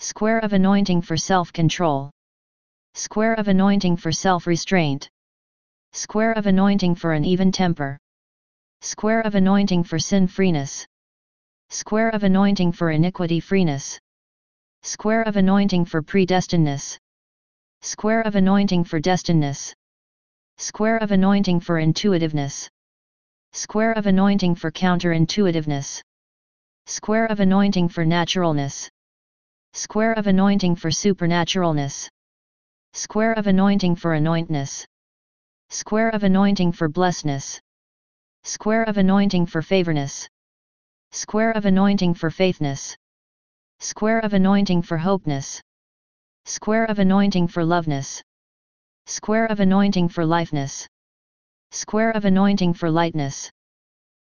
Square of anointing for self-control. Square of anointing for self-restraint. Square of anointing for an even temper. Square of anointing for sin-freeness. Square of anointing for iniquity-freeness. Square of anointing for predestinedness. Square of anointing for destinedness. Square of anointing for intuitiveness. Square of anointing for counterintuitiveness. Square of anointing for naturalness. Square of anointing for supernaturalness. Square of anointing for anointness. Square of anointing for blessedness. Square of anointing for favorness. Square of anointing for faithness. Square of anointing for hopeness. Square of anointing for loveness. Square of anointing for lifeness. Square of anointing for lightness.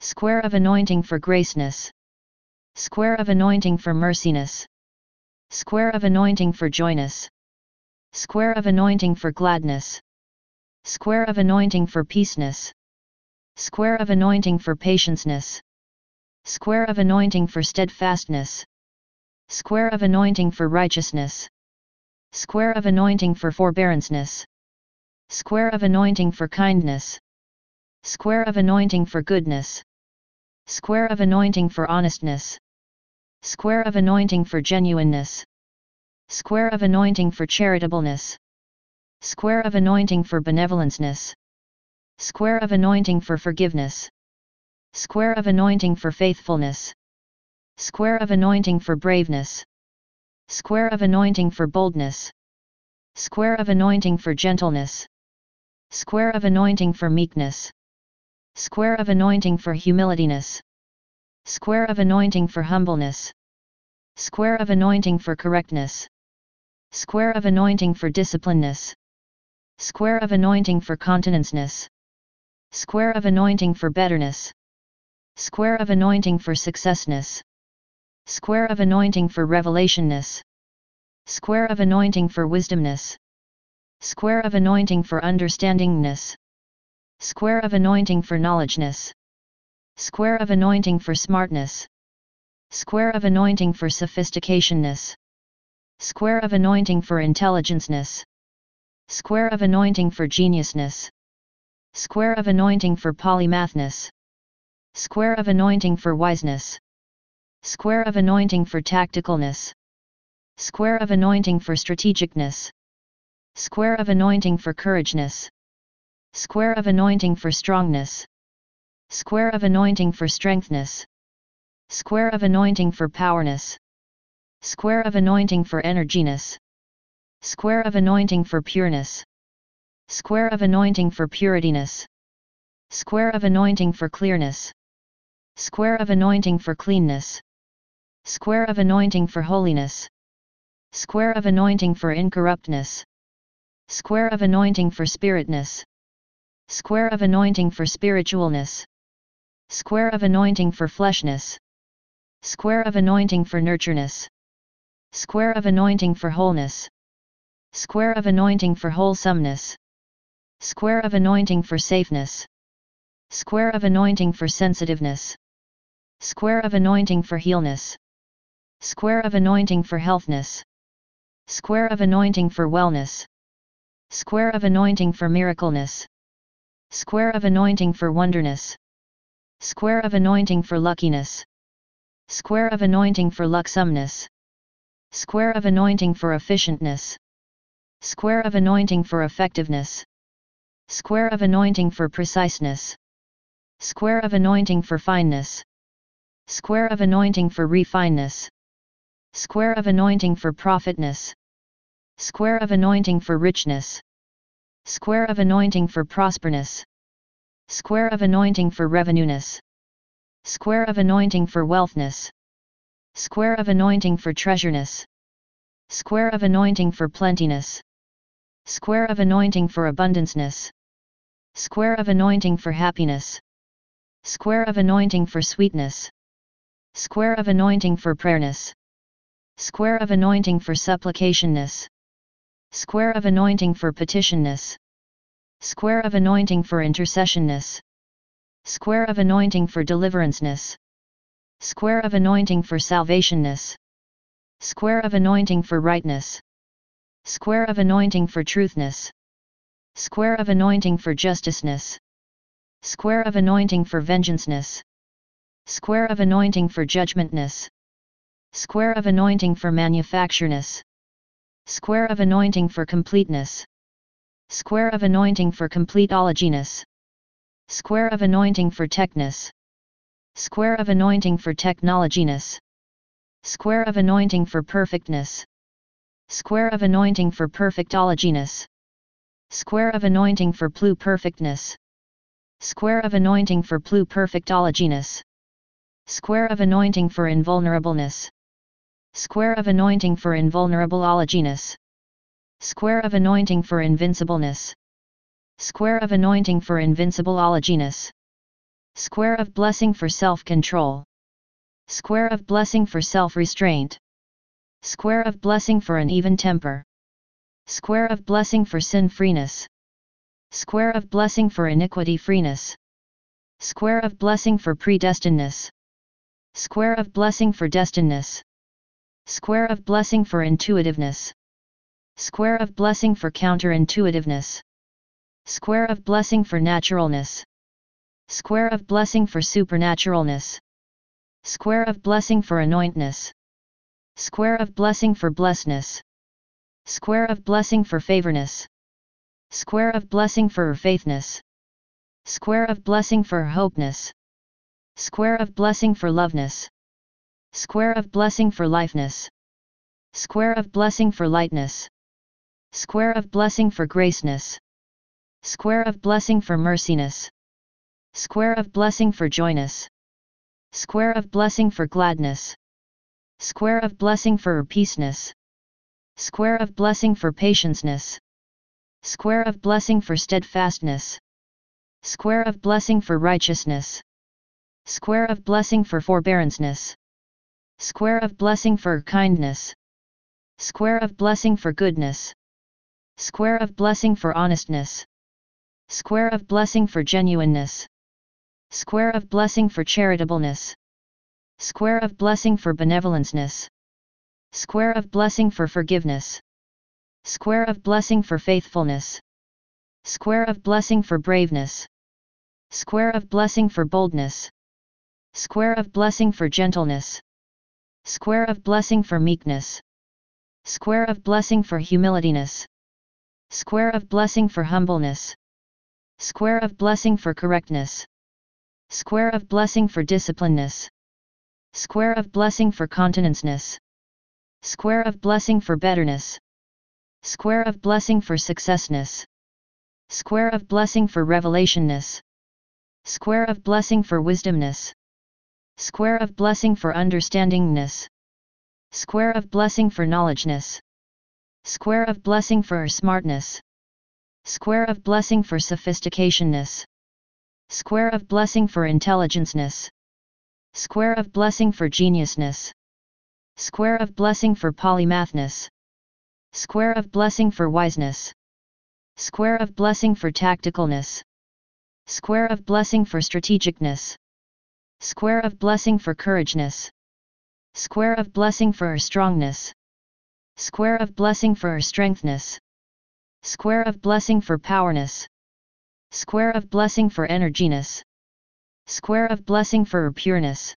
Square of anointing for graceness. Square of anointing for merciness. Square of anointing for joyness. Square of anointing for gladness. Square of anointing for peaceness. Square of anointing for patienceness. Square of anointing for steadfastness. Square of anointing for righteousness. Square of anointing for forbearanceness. Square of anointing for kindness. Square of anointing for goodness. Square of anointing for honestness. Square of anointing for genuineness. Square of anointing for charitableness. Square of anointing for benevolenceness. Square of anointing for forgiveness. Square of anointing for faithfulness. Square of anointing for braveness. Square of anointing for boldness. Square of anointing for gentleness. Square of anointing for meekness. Square of anointing for humilityness. Square of anointing for humbleness. Square of anointing for correctness. Square of anointing for disciplineness. Square of anointing for continenceness. Square of anointing for betterness. Square of anointing for successness. Square of anointing for revelationness. Square of anointing for wisdomness. Square of anointing for understandingness. Square of anointing for knowledgeness. Square of anointing for smartness. Square of anointing for sophisticationness. Square of anointing for intelligenceness. Square of anointing for geniusness. Square of anointing for polymathness. Square of anointing for wiseness. Square of anointing for tacticalness. Square of anointing for strategicness. Square of anointing for courageness. Square of anointing for strongness. Square of anointing for strengthness. Square of anointing for powerness. Square of anointing for energiness. Square of anointing for pureness. Square of anointing for purityness. Square of anointing for clearness. Square of anointing for cleanness. Square of anointing for holiness. Square of anointing for incorruptness. Square of anointing for spiritness. Square of anointing for spiritualness. Square of anointing for fleshness. Square of anointing for nurtureness. Square of anointing for wholeness. Square of anointing for wholesomeness. Square of anointing for safeness. Square of anointing for sensitiveness. Square of anointing for healness. Square of anointing for healthness. Square of anointing for wellness. Square of anointing for miracleness. Square of anointing for wonderness. Square of anointing for luckiness. Square of anointing for lucksomeness. Square of anointing for efficientness. Square of anointing for effectiveness. Square of anointing for preciseness. Square of anointing for fineness. Square of anointing for refineness. Square of anointing for profitness. Square of anointing for richness. Square of anointing for prosperness. Square of anointing for revenueness. Square of anointing for wealthness. Square of anointing for treasureness. Square of anointing for plentiness. Square of anointing for abundanceness. Square of anointing for happiness. Square of anointing for sweetness. Square of anointing for prayerness. Square of anointing for supplicationness. Square of anointing for petitionness. Square of anointing for intercessionness. Square of anointing for deliveranceness. Square of anointing for salvationness. Square of anointing for rightness. Square of anointing for truthness. Square of anointing for justiceness. Square of anointing for vengeanceness. Square of anointing for judgmentness. Square of anointing for manufactureness. Square of anointing for completeness. Square of anointing for complete completeologyness. Square of anointing for techness. Square of anointing for technologyness. Square of anointing for perfectness. Square of anointing for perfectologyness. Square of anointing for pluperfectness. Square of anointing for pluperfectologyness. Square of anointing for invulnerableness. Square of anointing for invulnerableologyness. Square of anointing for invincibleness. Square of anointing for invincibleologyness. Square of blessing for self-control. Square of blessing for self-restraint. Square of blessing for an even temper. Square of blessing for sin-freeness. Square of blessing for iniquity-freeness. Square of blessing for predestinedness. Square of blessing for destinedness. Square of blessing for intuitiveness. Square of blessing for counterintuitiveness. Square of blessing for naturalness. Square of blessing for supernaturalness. Square of blessing for anointness. Square of blessing for blessedness. Square of blessing for favorness. Square of blessing for faithness. Square of blessing for hopeness. Square of blessing for loveness. Square of blessing for lifeness. Square of blessing for lightness. Square of blessing for graceness. Square of blessing for merciness. Square of blessing for joyness. Square of blessing for gladness. Square of blessing for peaceness. Square of blessing for patienceness. Square of blessing for steadfastness. Square of blessing for righteousness. Square of blessing for forbearanceness. Square of blessing for kindness. Square of blessing for goodness. Square of blessing for honestness. Square of blessing for genuineness. Square of blessing for charitableness. Square of blessing for benevolenceness. Square of blessing for forgiveness. Square of blessing for faithfulness. Square of blessing for braveness. Square of blessing for boldness. Square of blessing for gentleness. Square of blessing for meekness. Square of blessing for humilityness. Square of blessing for humbleness. Square of blessing for correctness. Square of blessing for disciplineness. Square of blessing for continenceness. Square of blessing for betterness. Square of blessing for successness. Square of blessing for revelationness. Square of blessing for wisdomness. Square of blessing for understandingness. Square of blessing for knowledgeness. Square of blessing for smartness. Square of blessing for sophisticationness. Square of blessing for intelligenceness. Square of blessing for geniusness. Square of blessing for polymathness. Square of blessing for wiseness. Square of blessing for tacticalness. Square of blessing for strategicness. Square of blessing for courageness. Square of blessing for strongness. Square of blessing for strengthness. Square of blessing for powerness. Square of blessing for energiness. Square of blessing for pureness.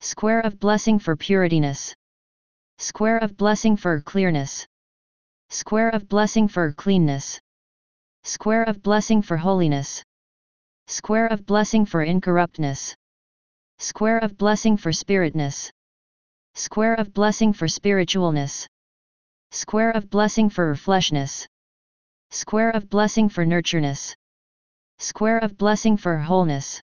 Square of blessing for purityness. Square of blessing for clearness. Square of blessing for cleanness. Square of blessing for holiness. Square of blessing for incorruptness. Square of blessing for spiritness. Square of blessing for spiritualness. Square of blessing for fleshness. Square of blessing for nurtureness. Square of blessing for wholeness.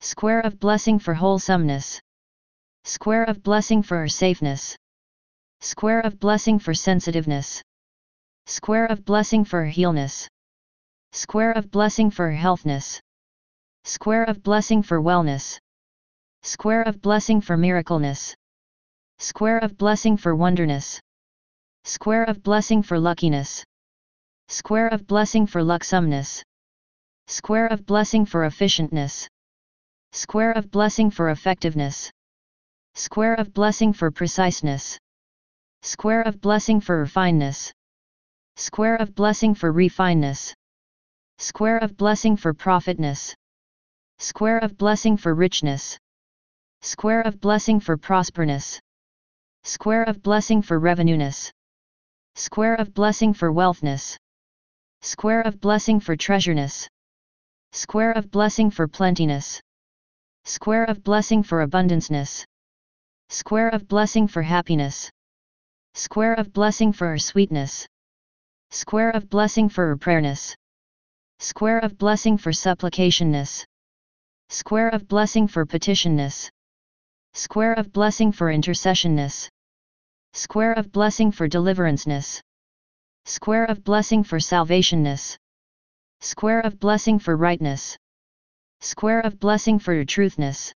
Square of blessing for wholesomeness. Square of blessing for safeness. Square of blessing for sensitiveness. Square of blessing for healness. Square of blessing for healthness. Square of blessing for wellness. Square of blessing for miracleness. Square of blessing for wonderness. Square of blessing for luckiness. Square of blessing for lucksomeness. Square of blessing for efficientness. Square of blessing for effectiveness. Square of blessing for preciseness. Square of blessing for refineness. Square of blessing for refineness. Square of blessing for profitness. Square of blessing for richness. Square of blessing for prosperness. Square of blessing for revenueness. Square of blessing for wealthness. Square of blessing for treasureness. Square of blessing for plentiness. Square of blessing for abundanceness. Square of blessing for happiness. Square of blessing for sweetness. Square of blessing for prayerness. Square of blessing for supplicationness. Square of blessing for petitionness. Square of blessing for intercessionness. Square of blessing for deliveranceness. Square of blessing for salvationness. Square of blessing for rightness. Square of blessing for truthness.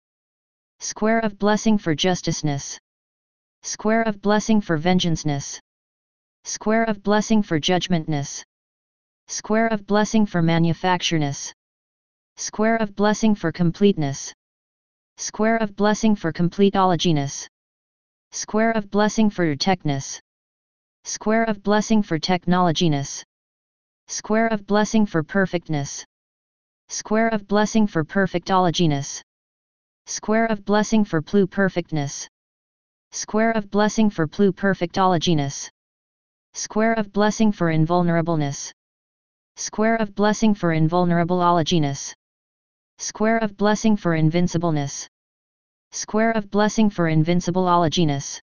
Square of blessing for justiceness. Square of blessing for vengeanceness. Square of blessing for judgmentness. Square of blessing for manufactureness. Square of blessing for completeness. Square of blessing for completeologyness. Square of blessing for techness. Square of blessing for technologiness. Square of blessing for perfectness. Square of blessing for perfectologyness. Square of blessing for pluperfectness. Square of blessing for pluperfectologyness. Square of blessing for invulnerableness. Square of blessing for invulnerableologyness. Square of blessing for invincibleness. Square of blessing for invincible invincibleologyness.